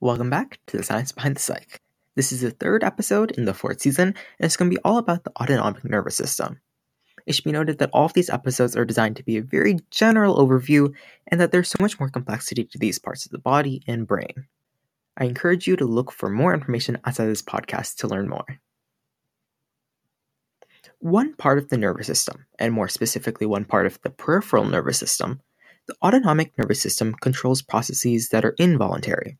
Welcome back to the Science Behind the Psych. This is the third episode in the fourth season, and it's going to be all about the autonomic nervous system. It should be noted that all of these episodes are designed to be a very general overview, and that there's so much more complexity to these parts of the body and brain. I encourage you to look for more information outside this podcast to learn more. One part of the nervous system, and more specifically, one part of the peripheral nervous system, the autonomic nervous system controls processes that are involuntary,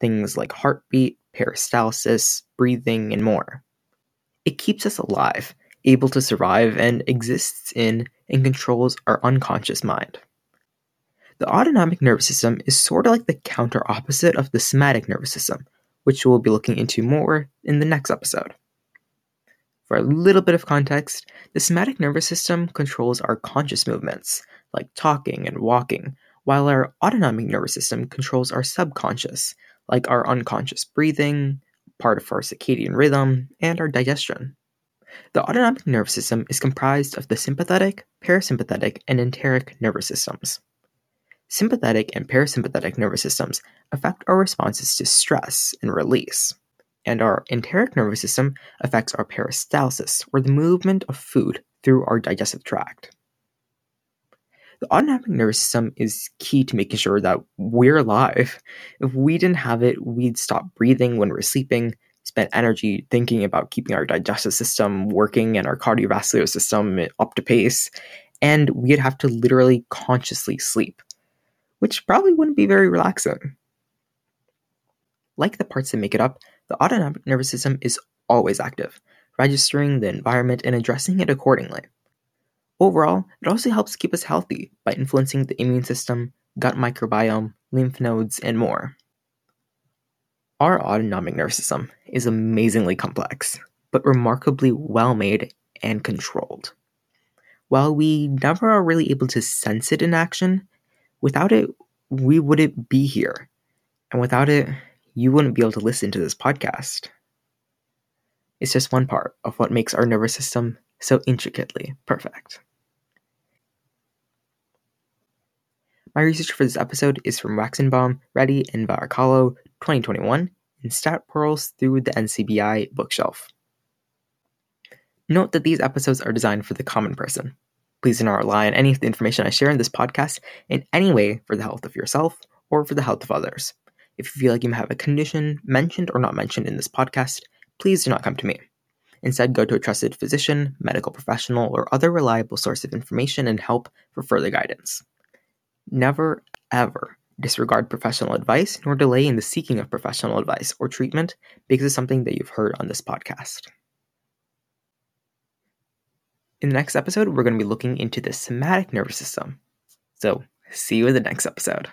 things like heartbeat, peristalsis, breathing, and more. It keeps us alive, able to survive, and exists in and controls our unconscious mind. The autonomic nervous system is sort of like the counter opposite of the somatic nervous system, which we'll be looking into more in the next episode. For a little bit of context, the somatic nervous system controls our conscious movements, like talking and walking, while our autonomic nervous system controls our subconscious, like our unconscious breathing, part of our circadian rhythm, and our digestion. The autonomic nervous system is comprised of the sympathetic, parasympathetic, and enteric nervous systems. Sympathetic and parasympathetic nervous systems affect our responses to stress and release, and our enteric nervous system affects our peristalsis, or the movement of food through our digestive tract. The autonomic nervous system is key to making sure that we're alive. If we didn't have it, we'd stop breathing when we're sleeping, spend energy thinking about keeping our digestive system working and our cardiovascular system up to pace, and we'd have to literally consciously sleep, which probably wouldn't be very relaxing. Like the parts that make it up, the autonomic nervous system is always active, registering the environment and addressing it accordingly. Overall, it also helps keep us healthy by influencing the immune system, gut microbiome, lymph nodes, and more. Our autonomic nervous system is amazingly complex, but remarkably well made and controlled. While we never are really able to sense it in action, without it, we wouldn't be here. And without it, you wouldn't be able to listen to this podcast. It's just one part of what makes our nervous system so intricately perfect. My research for this episode is from Waxenbaum, Reddy, and Varacallo, 2021, and Stat Pearls through the NCBI bookshelf. Note that these episodes are designed for the common person. Please do not rely on any of the information I share in this podcast in any way for the health of yourself or for the health of others. If you feel like you have a condition mentioned or not mentioned in this podcast, please do not come to me. Instead, go to a trusted physician, medical professional, or other reliable source of information and help for further guidance. Never, ever disregard professional advice nor delay in the seeking of professional advice or treatment because of something that you've heard on this podcast. In the next episode, we're going to be looking into the somatic nervous system. So, see you in the next episode.